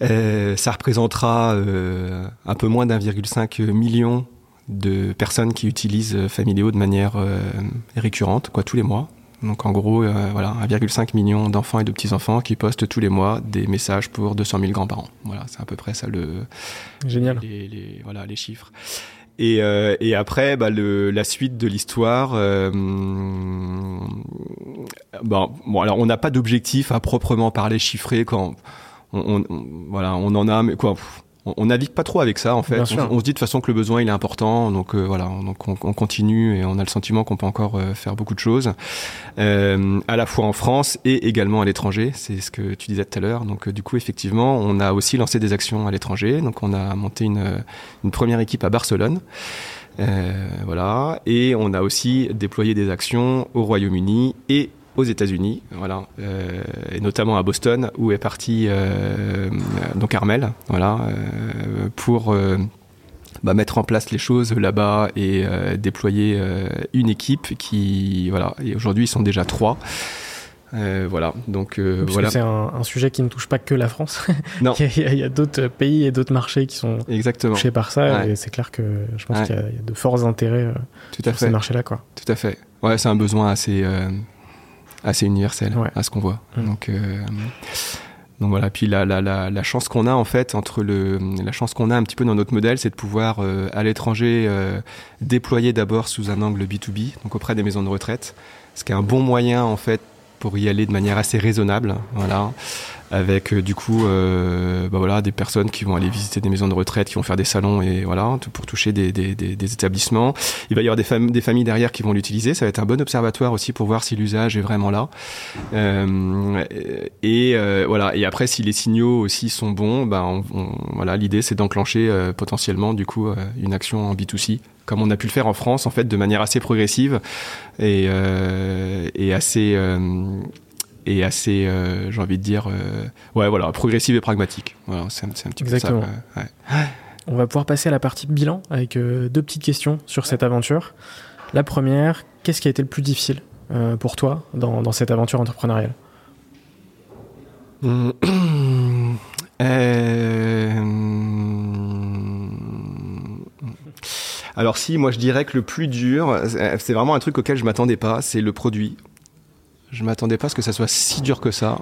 B: ça représentera un peu moins d'1,5 million de personnes qui utilisent Familéo de manière récurrente, quoi, tous les mois. Donc en gros, euh, voilà, 1,5 million d'enfants et de petits-enfants qui postent tous les mois des messages pour 200 000 grands-parents. Voilà, c'est à peu près ça le...
A: Génial.
B: Les, voilà, les chiffres. Et, euh, et après, bah, le, la suite de l'histoire. Euh, bon, bon, alors on n'a pas d'objectif à proprement parler chiffré quand on, on, voilà, on en a, mais quoi on, navigue pas trop avec ça en fait. On, se dit de toute façon que le besoin il est important, donc euh, voilà, donc on, continue et on a le sentiment qu'on peut encore euh, faire beaucoup de choses, euh, à la fois en France et également à l'étranger. C'est ce que tu disais tout à l'heure. Donc du coup effectivement, on a aussi lancé des actions à l'étranger. Donc on a monté une, une première équipe à Barcelone. voilà, et on a aussi déployé des actions au Royaume-Uni et aux États-Unis, voilà, euh, et notamment à Boston, où est parti euh, donc Armel, voilà, euh, pour bah, mettre en place les choses là-bas et déployer une équipe qui, voilà, et aujourd'hui ils sont déjà trois. voilà, donc voilà.
A: C'est un, sujet qui ne touche pas que la France. Non. il y a, d'autres pays et d'autres marchés qui sont
B: Exactement.
A: touchés par ça, et c'est clair que je pense qu'il y, a de forts intérêts Tout à sur fait. ces marchés-là.
B: Tout à fait. Ouais, c'est un besoin assez assez universel à ce qu'on voit. Mm. Donc, euh, donc voilà. Puis la, la, la, la chance qu'on a en fait entre le, la chance qu'on a un petit peu dans notre modèle, c'est de pouvoir euh, à l'étranger euh, déployer d'abord sous un angle B2B, donc auprès des maisons de retraite, ce qui est un bon moyen en fait pour y aller de manière assez raisonnable. Voilà avec euh, du coup euh, bah voilà, des personnes qui vont aller visiter des maisons de retraite, qui vont faire des salons et voilà, pour toucher des, des, des, établissements. Il va y avoir des, des familles derrière qui vont l'utiliser. Ça va être un bon observatoire aussi pour voir si l'usage est vraiment là. Euh, et euh, voilà. Et après, si les signaux aussi sont bons, ben voilà, l'idée c'est d'enclencher potentiellement du coup une action en B2C comme on a pu le faire en France, en fait, de manière assez progressive et, euh, et assez, et assez, euh, j'ai envie de dire, euh, ouais, voilà, progressive et pragmatique. Voilà, c'est un, un, petit
A: Exactement.
B: peu ça.
A: Ouais. On va pouvoir passer à la partie bilan avec euh, deux petites questions sur cette aventure. La première, qu'est-ce qui a été le plus difficile pour toi dans, dans, cette aventure entrepreneuriale?
B: Alors si, moi je dirais que le plus dur, c'est vraiment un truc auquel je m'attendais pas, c'est le produit. Je m'attendais pas à ce que ça soit si dur que ça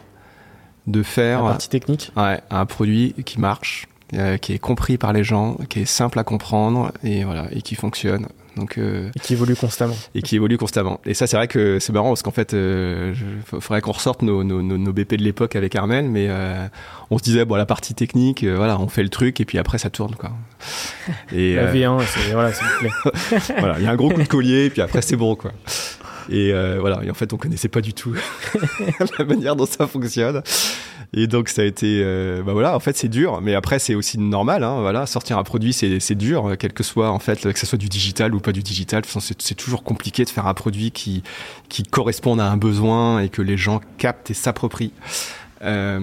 B: de faire
A: la partie technique.
B: Ouais, un produit qui marche, euh, qui est compris par les gens, qui est simple à comprendre et voilà et qui fonctionne. Donc
A: euh, et qui évolue constamment.
B: Et qui évolue constamment. Et ça, c'est vrai que c'est marrant parce qu'en fait, euh, faudrait qu'on ressorte nos, nos, nos, BP de l'époque avec Armel, mais euh, on se disait bon la partie technique, voilà, on fait le truc et puis après ça tourne quoi.
A: Et la V1, c'est voilà, s'il vous
B: plaît. voilà, il y a un gros coup de collier et puis après c'est bon quoi. Et euh, voilà, et en fait, on connaissait pas du tout la manière dont ça fonctionne. Et donc ça a été, euh, bah voilà, en fait c'est dur, mais après c'est aussi normal, hein, voilà, sortir un produit c'est dur, quel que soit en fait, que ce soit du digital ou pas du digital, c'est toujours compliqué de faire un produit qui qui corresponde à un besoin et que les gens captent et s'approprient. Euh,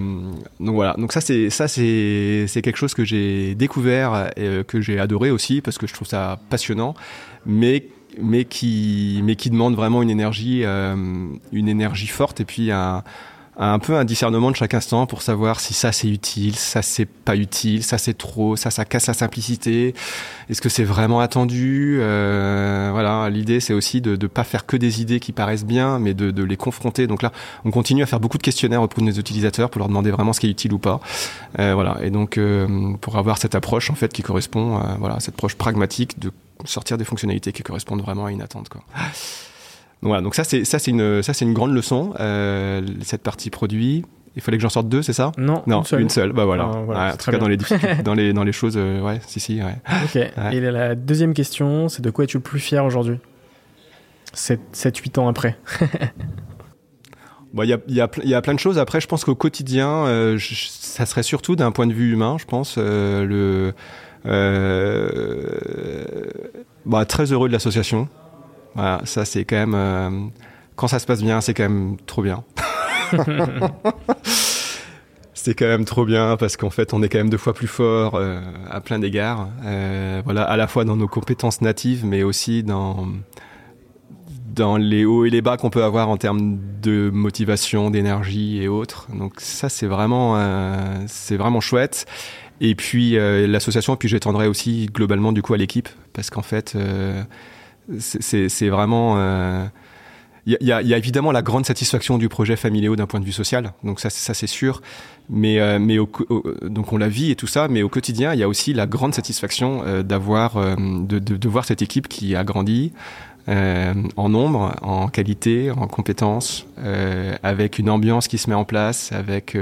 B: donc voilà, donc ça c'est ça c'est c'est quelque chose que j'ai découvert et euh, que j'ai adoré aussi parce que je trouve ça passionnant, mais mais qui, mais qui demande vraiment une énergie, euh, une énergie forte et puis un, un peu un discernement de chaque instant pour savoir si ça c'est utile, ça c'est pas utile, ça c'est trop, ça ça casse la simplicité. Est-ce que c'est vraiment attendu? Euh, Voilà, l'idée c'est aussi de ne pas faire que des idées qui paraissent bien, mais de, de, les confronter. Donc là, on continue à faire beaucoup de questionnaires auprès de nos utilisateurs pour leur demander vraiment ce qui est utile ou pas. Euh, voilà, et donc euh, pour avoir cette approche en fait qui correspond, voilà, cette approche pragmatique de sortir des fonctionnalités qui correspondent vraiment à une attente. Quoi. Donc voilà, donc ça c'est ça c'est une ça c'est une grande leçon euh, cette partie produit. Il fallait que j'en sorte deux, c'est ça?
A: Non,
B: non,
A: une seule.
B: Une seule. Bah voilà. Ah, en tout cas dans les dans les dans les choses, euh, ouais, si si, ouais.
A: Ok. Et la deuxième question, c'est de quoi es-tu le plus fier aujourd'hui? 7 8 ans après
B: Il y, a, y, a, y, a, plein de choses. Après, je pense qu'au quotidien, euh, ça serait surtout d'un point de vue humain, je pense, euh, le euh, bah, très heureux de l'association. Voilà, ça c'est quand même euh, quand ça se passe bien, c'est quand même trop bien. c'est quand même trop bien parce qu'en fait, on est quand même deux fois plus fort euh, à plein d'égards. Euh, voilà, à la fois dans nos compétences natives, mais aussi dans dans les hauts et les bas qu'on peut avoir en termes de motivation, d'énergie et autres. Donc ça, c'est vraiment c'est vraiment chouette. Et puis l'association, puis j'étendrai aussi globalement du coup à l'équipe parce qu'en fait, c'est vraiment il y, a évidemment la grande satisfaction du projet Familéo d'un point de vue social, donc ça, c'est sûr. Mais, euh, donc on la vit et tout ça, mais au quotidien, il y a aussi la grande satisfaction euh, d'avoir, euh, de, voir cette équipe qui a grandi en nombre, en qualité, en compétences, avec une ambiance qui se met en place, avec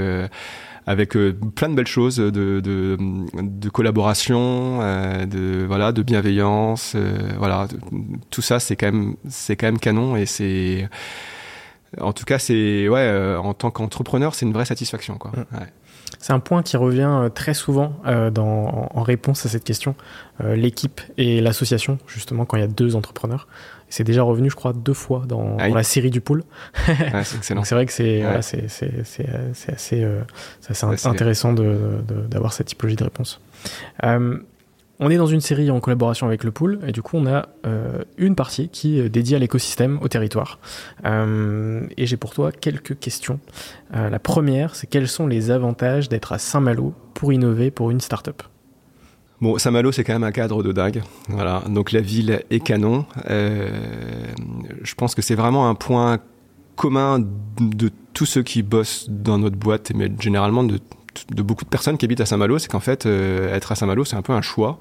B: avec euh, plein de belles choses de, de, de collaboration, euh, de voilà, de bienveillance, euh, voilà, tout ça c'est quand même quand même canon et c'est en tout cas c'est ouais en tant qu'entrepreneur c'est une vraie satisfaction quoi. Mmh. Ouais.
A: C'est un point qui revient très souvent euh, dans, en réponse à cette question, euh, l'équipe et l'association, justement, quand il y a deux entrepreneurs. C'est déjà revenu, je crois, deux fois dans, ah dans la série du pool.
B: ouais, c'est
A: vrai que c'est ouais. voilà, c'est assez, euh, intéressant d'avoir cette typologie de réponse. Euh, on est dans une série en collaboration avec le pool et du coup on a euh, une partie qui est dédiée à l'écosystème, au territoire. Euh, et j'ai pour toi quelques questions. Euh, la première, c'est quels sont les avantages d'être à Saint-Malo pour innover pour une start-up?
B: Bon, Saint-Malo, c'est quand même un cadre de dingue. Voilà. Donc la ville est canon. Euh, je pense que c'est vraiment un point commun de tous ceux qui bossent dans notre boîte, mais généralement de beaucoup de personnes qui habitent à Saint-Malo, c'est qu'en fait, euh, être à Saint-Malo, c'est un peu un choix.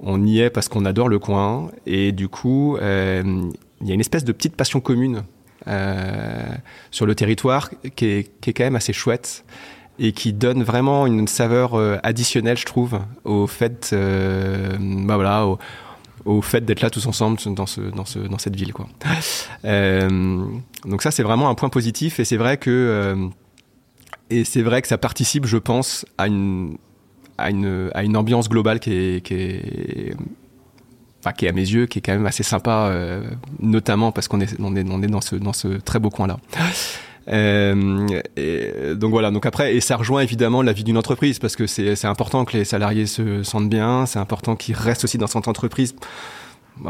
B: On y est parce qu'on adore le coin, et du coup, euh, il y a une espèce de petite passion commune sur le territoire qui est, quand même assez chouette et qui donne vraiment une saveur euh, additionnelle, je trouve, au fait, euh, bah voilà, au, fait d'être là tous ensemble dans, ce, dans, ce, dans cette ville. Euh, donc ça, c'est vraiment un point positif, et c'est vrai que et c'est vrai que ça participe, je pense, à une, ambiance globale qui est, qui est, enfin, qui est à mes yeux, qui est quand même assez sympa, notamment parce qu'on est, on est, on est dans ce très beau coin-là. Euh, et donc voilà. Donc après, et ça rejoint évidemment la vie d'une entreprise parce que c'est important que les salariés se sentent bien. C'est important qu'ils restent aussi dans cette entreprise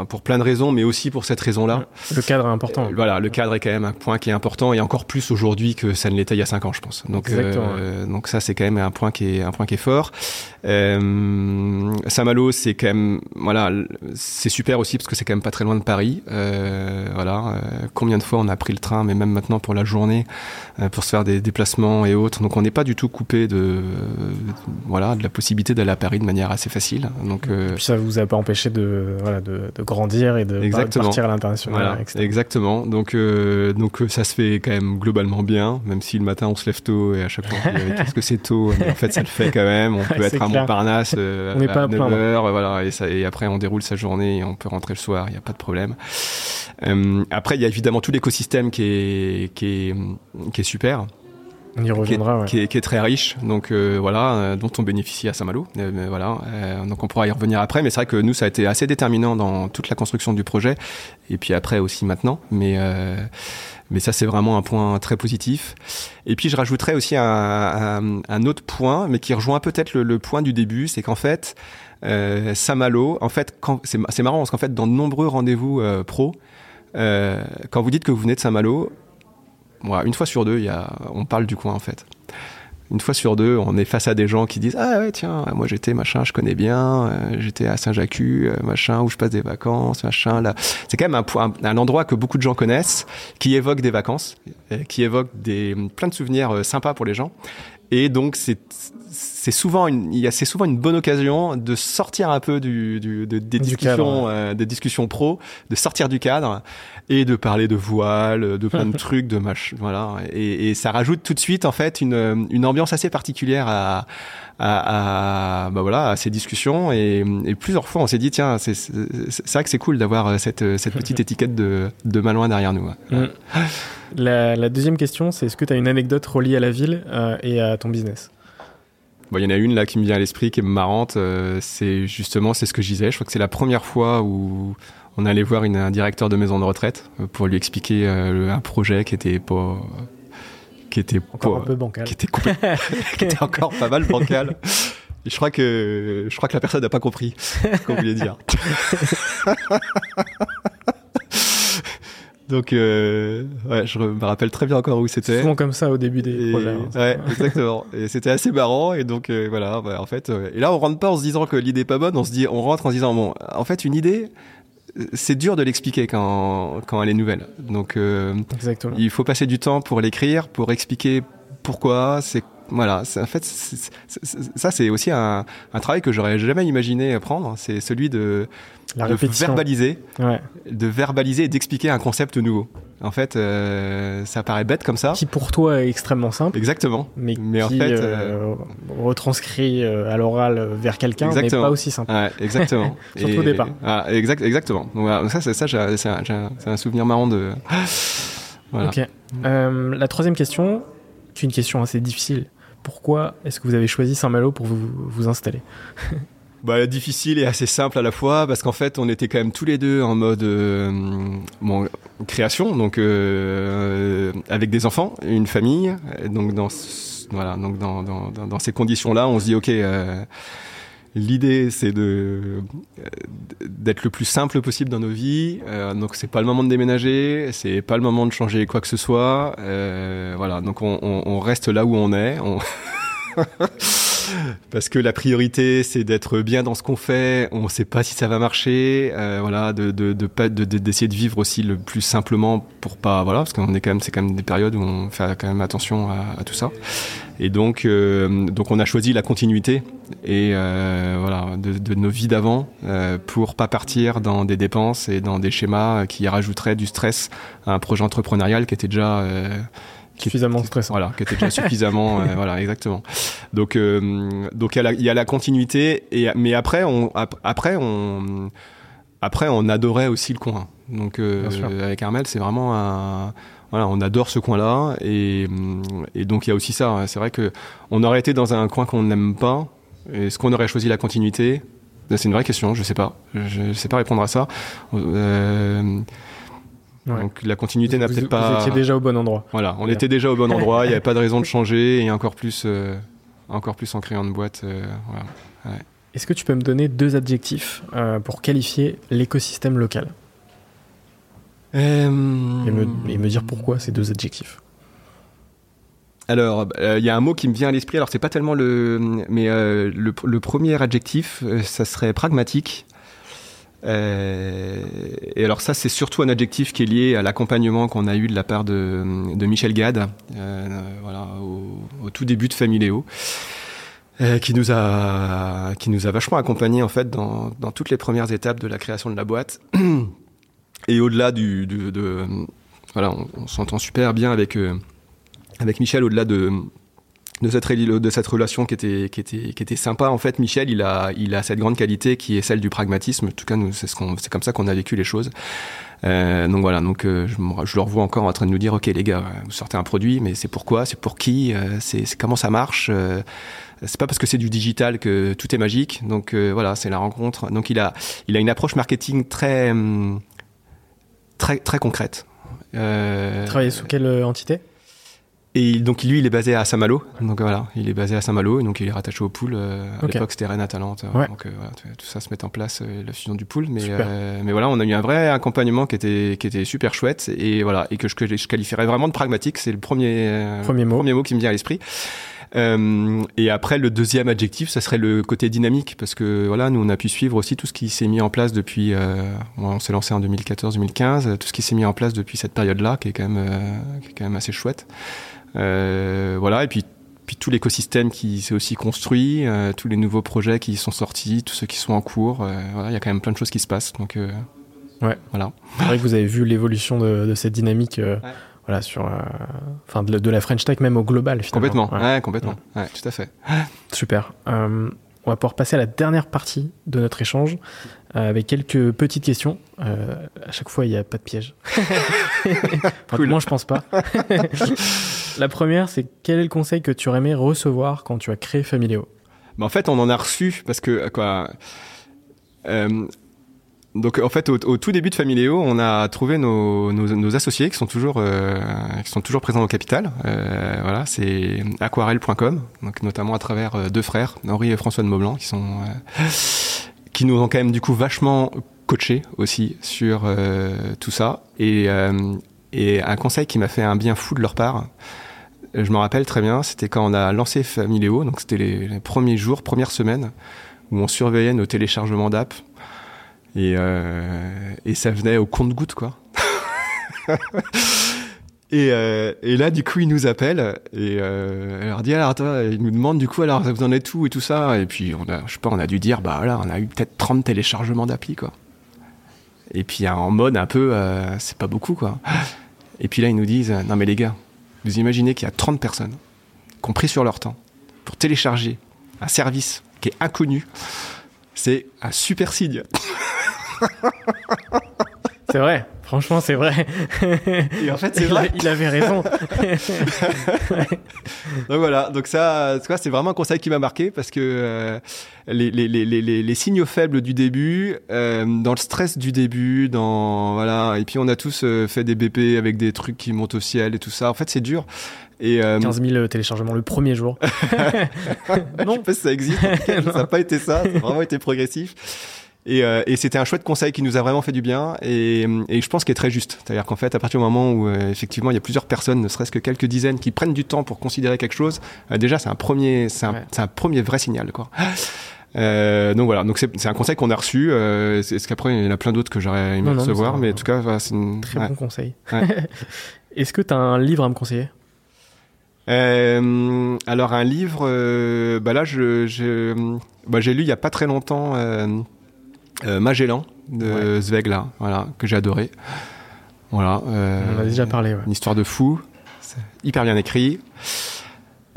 B: pour plein de raisons, mais aussi pour cette raison-là.
A: Le cadre est important.
B: Euh, voilà, le cadre est quand même un point qui est important et encore plus aujourd'hui que ça ne l'était il y a cinq ans, je pense. Donc, euh, donc ça, c'est quand même un point qui est un point qui est fort. Euh, Saint-Malo, c'est quand même voilà, c'est super aussi parce que c'est quand même pas très loin de Paris. Euh, voilà, euh, combien de fois on a pris le train, mais même maintenant pour la journée, euh, pour se faire des déplacements et autres. Donc on n'est pas du tout coupé de voilà de la possibilité d'aller à Paris de manière assez facile. Donc
A: et puis ça vous a pas empêché de voilà de, de grandir et de
B: exactement.
A: partir à l'international.
B: Voilà, exactement. Donc euh, donc ça se fait quand même globalement bien, même si le matin on se lève tôt et à chaque fois qu'est-ce que c'est tôt, mais en fait ça le fait quand même. On peut être à Montparnasse euh,
A: on
B: à,
A: à
B: 9 heures, voilà, et, ça, et, après on déroule sa journée et on peut rentrer le soir, il n'y a pas de problème. Euh, après, il y a évidemment tout l'écosystème qui est, qui, est, qui est super.
A: On y reviendra,
B: qui est,
A: ouais.
B: qui, est, qui est, très riche, donc euh, voilà, euh, dont on bénéficie à Saint-Malo. Euh, voilà, donc on pourra y revenir après, mais c'est vrai que nous, ça a été assez déterminant dans toute la construction du projet, et puis après aussi maintenant. Mais mais ça, c'est vraiment un point très positif. Et puis, je rajouterais aussi un, un, un autre point, mais qui rejoint peut-être le, le, point du début, c'est qu'en fait, euh, Saint-Malo, en fait, c'est marrant parce qu'en fait, dans de nombreux rendez-vous euh, pro, euh, quand vous dites que vous venez de Saint-Malo, une fois sur deux, on parle du coin en fait. Une fois sur deux, on est face à des gens qui disent ah ouais tiens moi j'étais machin je connais bien euh, j'étais à Saint-Jacques euh, machin où je passe des vacances machin là c'est quand même un, endroit que beaucoup de gens connaissent qui évoque des vacances euh, qui évoque des plein de souvenirs sympas pour les gens et donc c'est c'est souvent une, il y a, c'est souvent une bonne occasion de sortir un peu du, du de, des discussions, euh, des discussions pro, de sortir du cadre et de parler de voile, de plein de trucs, de match, voilà. Et, et, ça rajoute tout de suite en fait une, une ambiance assez particulière à, à, à bah voilà, à ces discussions. Et, et plusieurs fois, on s'est dit tiens, c'est, vrai que c'est cool d'avoir cette, cette petite étiquette de, de Malouin derrière nous. Mm.
A: La, la, deuxième question, c'est est-ce que tu as une anecdote reliée à la ville euh, et à ton business?
B: Il y en a une là qui me vient à l'esprit qui est marrante. Euh, c'est justement, c'est ce que je disais. Je crois que c'est la première fois où on allait voir une, un directeur de maison de retraite euh, pour lui expliquer euh, un projet qui était pas qui était
A: encore un peu bancal,
B: qui était, qui était encore pas mal bancal. Et je crois que je crois que la personne n'a pas compris ce qu'on voulait dire. Donc, euh, ouais, je me rappelle très bien encore où c'était.
A: Souvent comme ça au début des projets. Hein.
B: Ouais, exactement. et c'était assez marrant. Et donc, euh, voilà, bah, en fait, euh, et là, on rentre pas en se disant que l'idée est pas bonne. On se dit, on rentre en se disant, bon, en fait, une idée, c'est dur de l'expliquer quand, quand elle est nouvelle. Donc, euh, il faut passer du temps pour l'écrire, pour expliquer pourquoi, c'est voilà, en fait, ça c'est aussi un, un, travail que j'aurais jamais imaginé prendre. C'est celui de,
A: de
B: verbaliser,
A: ouais.
B: de verbaliser et d'expliquer un concept nouveau. En fait, euh, ça paraît bête comme ça.
A: Qui pour toi est extrêmement simple.
B: Exactement.
A: Mais, mais qui, en fait, euh, retranscrit euh, à l'oral vers quelqu'un, mais pas aussi simple.
B: Ouais, exactement.
A: Surtout et, au départ.
B: Ah, exact, exactement. Donc, voilà, ça, c'est ça, c'est un, un, souvenir marrant de.
A: voilà. Ok. Euh, la troisième question, c'est une question assez difficile pourquoi est-ce que vous avez choisi Saint-Malo pour vous, installer
B: bah, difficile et assez simple à la fois parce qu'en fait on était quand même tous les deux en mode euh, création donc euh, avec des enfants une famille donc dans voilà donc dans, dans, ces conditions là on se dit ok euh, L'idée, c'est d'être le plus simple possible dans nos vies. Euh, donc, c'est pas le moment de déménager, c'est pas le moment de changer quoi que ce soit. Euh, voilà, donc on, reste là où on est. parce que la priorité c'est d'être bien dans ce qu'on fait. On ne sait pas si ça va marcher. Euh, voilà, de de de d'essayer de, vivre aussi le plus simplement pour pas voilà, parce qu'on est quand même c'est quand même des périodes où on fait quand même attention à, tout ça. Et donc euh, donc on a choisi la continuité et euh, voilà de, nos vies d'avant pour pas partir dans des dépenses et dans des schémas qui rajouteraient du stress à un projet entrepreneurial qui était déjà
A: suffisamment stressant.
B: Voilà, qui était déjà suffisamment, euh, voilà, exactement. Donc, euh, donc il y, a la, il y a la continuité, et mais après, on, après, on, après, on adorait aussi le coin. Donc, euh, avec Armel, c'est vraiment un, voilà, on adore ce coin-là, et, et donc il y a aussi ça. Hein. C'est vrai que on aurait été dans un coin qu'on n'aime pas. Est-ce qu'on aurait choisi la continuité? C'est une vraie question. Je sais pas. Je, je sais pas répondre à ça. Euh, donc la continuité n'a peut-être pas.
A: Vous étiez déjà au bon endroit.
B: Voilà, on était déjà au bon endroit. Il n'y avait pas de raison de changer et encore plus, euh, encore plus en créant une boîte. Euh, voilà. ouais.
A: Est-ce que tu peux me donner deux adjectifs euh, pour qualifier l'écosystème local?
B: Euh,
A: et me, et, me, dire pourquoi ces deux adjectifs.
B: Alors, il y a un mot qui me vient à l'esprit. Alors, c'est pas tellement le, mais le, le, premier adjectif, ça serait pragmatique. Euh, et alors ça, c'est surtout un adjectif qui est lié à l'accompagnement qu'on a eu de la part de, Michel Gad, euh, voilà, au, tout début de Familéo, euh, qui nous a qui nous a vachement accompagné en fait dans, dans toutes les premières étapes de la création de la boîte. Et au-delà du de, voilà, on, on s'entend super bien avec euh, avec Michel au-delà de de cette, de cette relation qui était, qui, était, qui était sympa. En fait, Michel, il a, il a cette grande qualité qui est celle du pragmatisme. En tout cas, c'est, ce c'est comme ça qu'on a vécu les choses. Euh, donc voilà, donc euh, je, je, le revois encore en train de nous dire, ok les gars, vous sortez un produit, mais c'est pourquoi, c'est pour qui, euh, c'est, comment ça marche? Euh, c'est pas parce que c'est du digital que tout est magique. Donc euh, voilà, c'est la rencontre. Donc il a, il a une approche marketing très, très, très concrète.
A: Euh, Travailler sous quelle entité?
B: Et donc lui, il est basé à Saint-Malo. Donc voilà, il est basé à Saint-Malo donc il est rattaché au pool. Euh, à okay. l'époque, c'était Rennes Atalante.
A: Ouais.
B: Donc euh, voilà, tout ça se met en place, euh, la fusion du pool. Mais euh, mais voilà, on a eu un vrai accompagnement qui était qui était super chouette et voilà et que je, que je qualifierais vraiment de pragmatique. C'est le premier
A: euh, premier mot
B: premier mot qui me vient à l'esprit. Euh, et après, le deuxième adjectif, ça serait le côté dynamique, parce que voilà, nous on a pu suivre aussi tout ce qui s'est mis en place depuis. Euh, on s'est lancé en 2014-2015, tout ce qui s'est mis en place depuis cette période-là, qui est quand même, euh, qui est quand même assez chouette. Euh, voilà, et puis puis tout l'écosystème qui s'est aussi construit, tous les nouveaux projets qui sont sortis, tous ceux qui sont en cours. voilà, il y a quand même plein de choses qui se passent. Donc,
A: ouais.
B: voilà.
A: C'est vrai que vous avez vu l'évolution de, cette dynamique. Voilà, sur, enfin de, la French Tech même au global
B: finalement. Complètement, ouais, complètement, ouais. tout à fait.
A: Super. On va pouvoir passer à la dernière partie de notre échange euh, avec quelques petites questions. Euh, à chaque fois, il n'y a pas de piège. enfin, Moi, je pense pas. la première, c'est quel est le conseil que tu aurais aimé recevoir quand tu as créé Familéo
B: bah, En fait, on en a reçu parce que quoi. Euh, donc en fait, au, tout début de Familéo, on a trouvé nos, nos, associés qui sont toujours euh, qui sont toujours présents au capital. Euh, voilà, c'est aquarelle.com, donc notamment à travers euh, deux frères, Henri et François de Maublanc, qui sont qui nous ont quand même du coup vachement coachés aussi sur tout ça. Et, et un conseil qui m'a fait un bien fou de leur part. Je me rappelle très bien, c'était quand on a lancé Familéo, donc c'était les, les premiers jours, premières semaines, où on surveillait nos téléchargements d'app et, euh, et ça venait au compte-goutte, quoi. Et, euh, et, là, du coup, il nous appelle et euh, elle leur dit alors toi, il nous demande du coup alors vous en êtes où et tout ça? Et puis on a, je sais pas, on a dû dire bah voilà, on a eu peut-être 30 téléchargements d'appli quoi. Et puis en mode un peu, euh, c'est pas beaucoup quoi. Et puis là, ils nous disent non mais les gars, vous imaginez qu'il y a 30 personnes qui ont pris sur leur temps pour télécharger un service qui est inconnu. C'est un super signe.
A: c'est vrai. Franchement, c'est vrai.
B: Et en fait, c'est vrai.
A: Il, avait raison.
B: donc voilà. Donc ça, c'est vraiment un conseil qui m'a marqué parce que euh, les, les, les, les, signaux faibles du début, euh, dans le stress du début, dans voilà. Et puis on a tous euh, fait des BP avec des trucs qui montent au ciel et tout ça. En fait, c'est dur.
A: Et 15 000 téléchargements le premier jour.
B: non. Je sais pas si ça existe. ça n'a pas été ça. Ça a vraiment été progressif. Euh, et, c'était un chouette conseil qui nous a vraiment fait du bien et, je pense qu'il est très juste. C'est-à-dire qu'en fait, à partir du moment où euh, effectivement il y a plusieurs personnes, ne serait-ce que quelques dizaines, qui prennent du temps pour considérer quelque chose, euh, déjà c'est un premier, c'est un, premier vrai signal, quoi. donc voilà, donc c'est un conseil qu'on a reçu. Est-ce qu'après il y en a plein d'autres que j'aurais aimé recevoir, mais en tout cas, c'est un
A: très bon conseil. Est-ce que tu as un livre à me conseiller?
B: Alors un livre, bah là je, bah, j'ai lu il y a pas très longtemps euh, Magellan de Zwegla, voilà, que j'ai adoré. Voilà.
A: Euh, On en a déjà parlé.
B: Une histoire de fou, hyper bien écrit.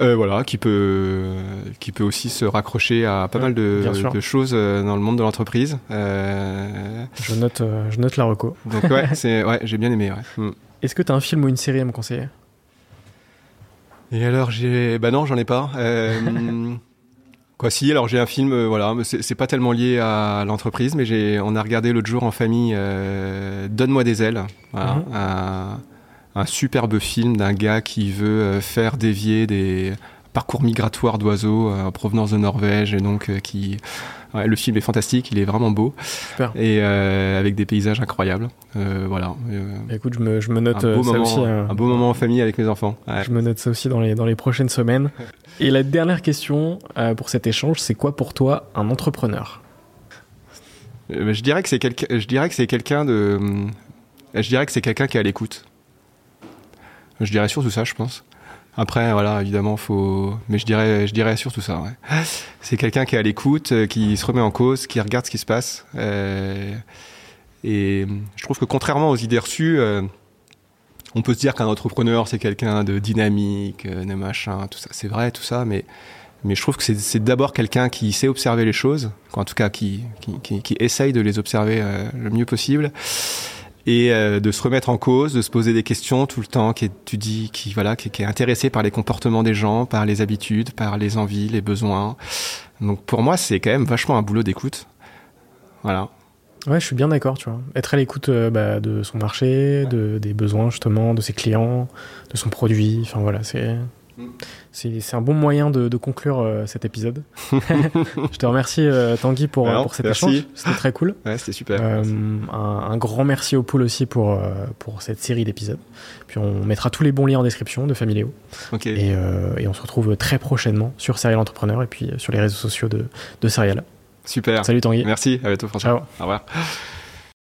B: Euh, voilà, qui peut, qui peut aussi se raccrocher à pas mal de, choses dans le monde de l'entreprise.
A: Je, note, je note la reco.
B: Donc ouais, ouais j'ai bien aimé.
A: Mm. Est-ce que tu as un film ou une série à me conseiller?
B: Et alors, j'ai... Bah non, j'en ai pas. Quoi, si, alors j'ai un film, euh, voilà, c'est pas tellement lié à l'entreprise, mais j'ai, on a regardé l'autre jour en famille euh, Donne-moi des ailes, voilà, mhm. un, superbe film d'un gars qui veut euh, faire dévier des parcours migratoires d'oiseaux en provenance de Norvège et donc qui le film est fantastique, il est vraiment beau. Super. Et avec des paysages incroyables. voilà.
A: Bah, écoute, je me, je me note
B: un beau
A: ça
B: moment,
A: aussi.
B: Un beau moment en famille avec mes enfants.
A: Je me note ça aussi dans les, dans les prochaines semaines. Et la dernière question euh, pour cet échange, c'est quoi pour toi un entrepreneur?
B: Euh, Je dirais que c'est quelqu'un. Je dirais que c'est quelqu'un de. Euh, je dirais que c'est quelqu'un qui est à l'écoute. Je dirais surtout ça, je pense. Après, voilà, évidemment, faut. Mais je dirais, je dirais surtout ça. C'est quelqu'un qui est à l'écoute, qui se remet en cause, qui regarde ce qui se passe. Et je trouve que contrairement aux idées reçues on peut se dire qu'un entrepreneur, c'est quelqu'un de dynamique, euh, de machin, tout ça. C'est vrai, tout ça, mais, mais je trouve que c'est d'abord quelqu'un qui sait observer les choses, en tout cas qui, qui, essaye de les observer euh, le mieux possible, et euh, de se remettre en cause, de se poser des questions tout le temps, qui étudie, qui, voilà, qui, qui est intéressé par les comportements des gens, par les habitudes, par les envies, les besoins. Donc pour moi, c'est quand même vachement un boulot d'écoute. Voilà.
A: Ouais, je suis bien d'accord, tu vois. Être à l'écoute euh, bah, de son marché, de, des besoins justement, de ses clients, de son produit. Enfin voilà, c'est. C'est un bon moyen de, de conclure euh, cet épisode. je te remercie euh, Tanguy pour, pour cet échange. C'était très cool.
B: Ouais, c'était super.
A: Un, un, grand merci au pool aussi pour, pour cette série d'épisodes. Puis on mettra tous les bons liens en description de Familéo. Et, et, on se retrouve très prochainement sur Serial Entrepreneur et puis sur les réseaux sociaux de, de Serial.
B: Super.
A: Salut Tanguy.
B: Merci, à bientôt François. Ciao. Au revoir.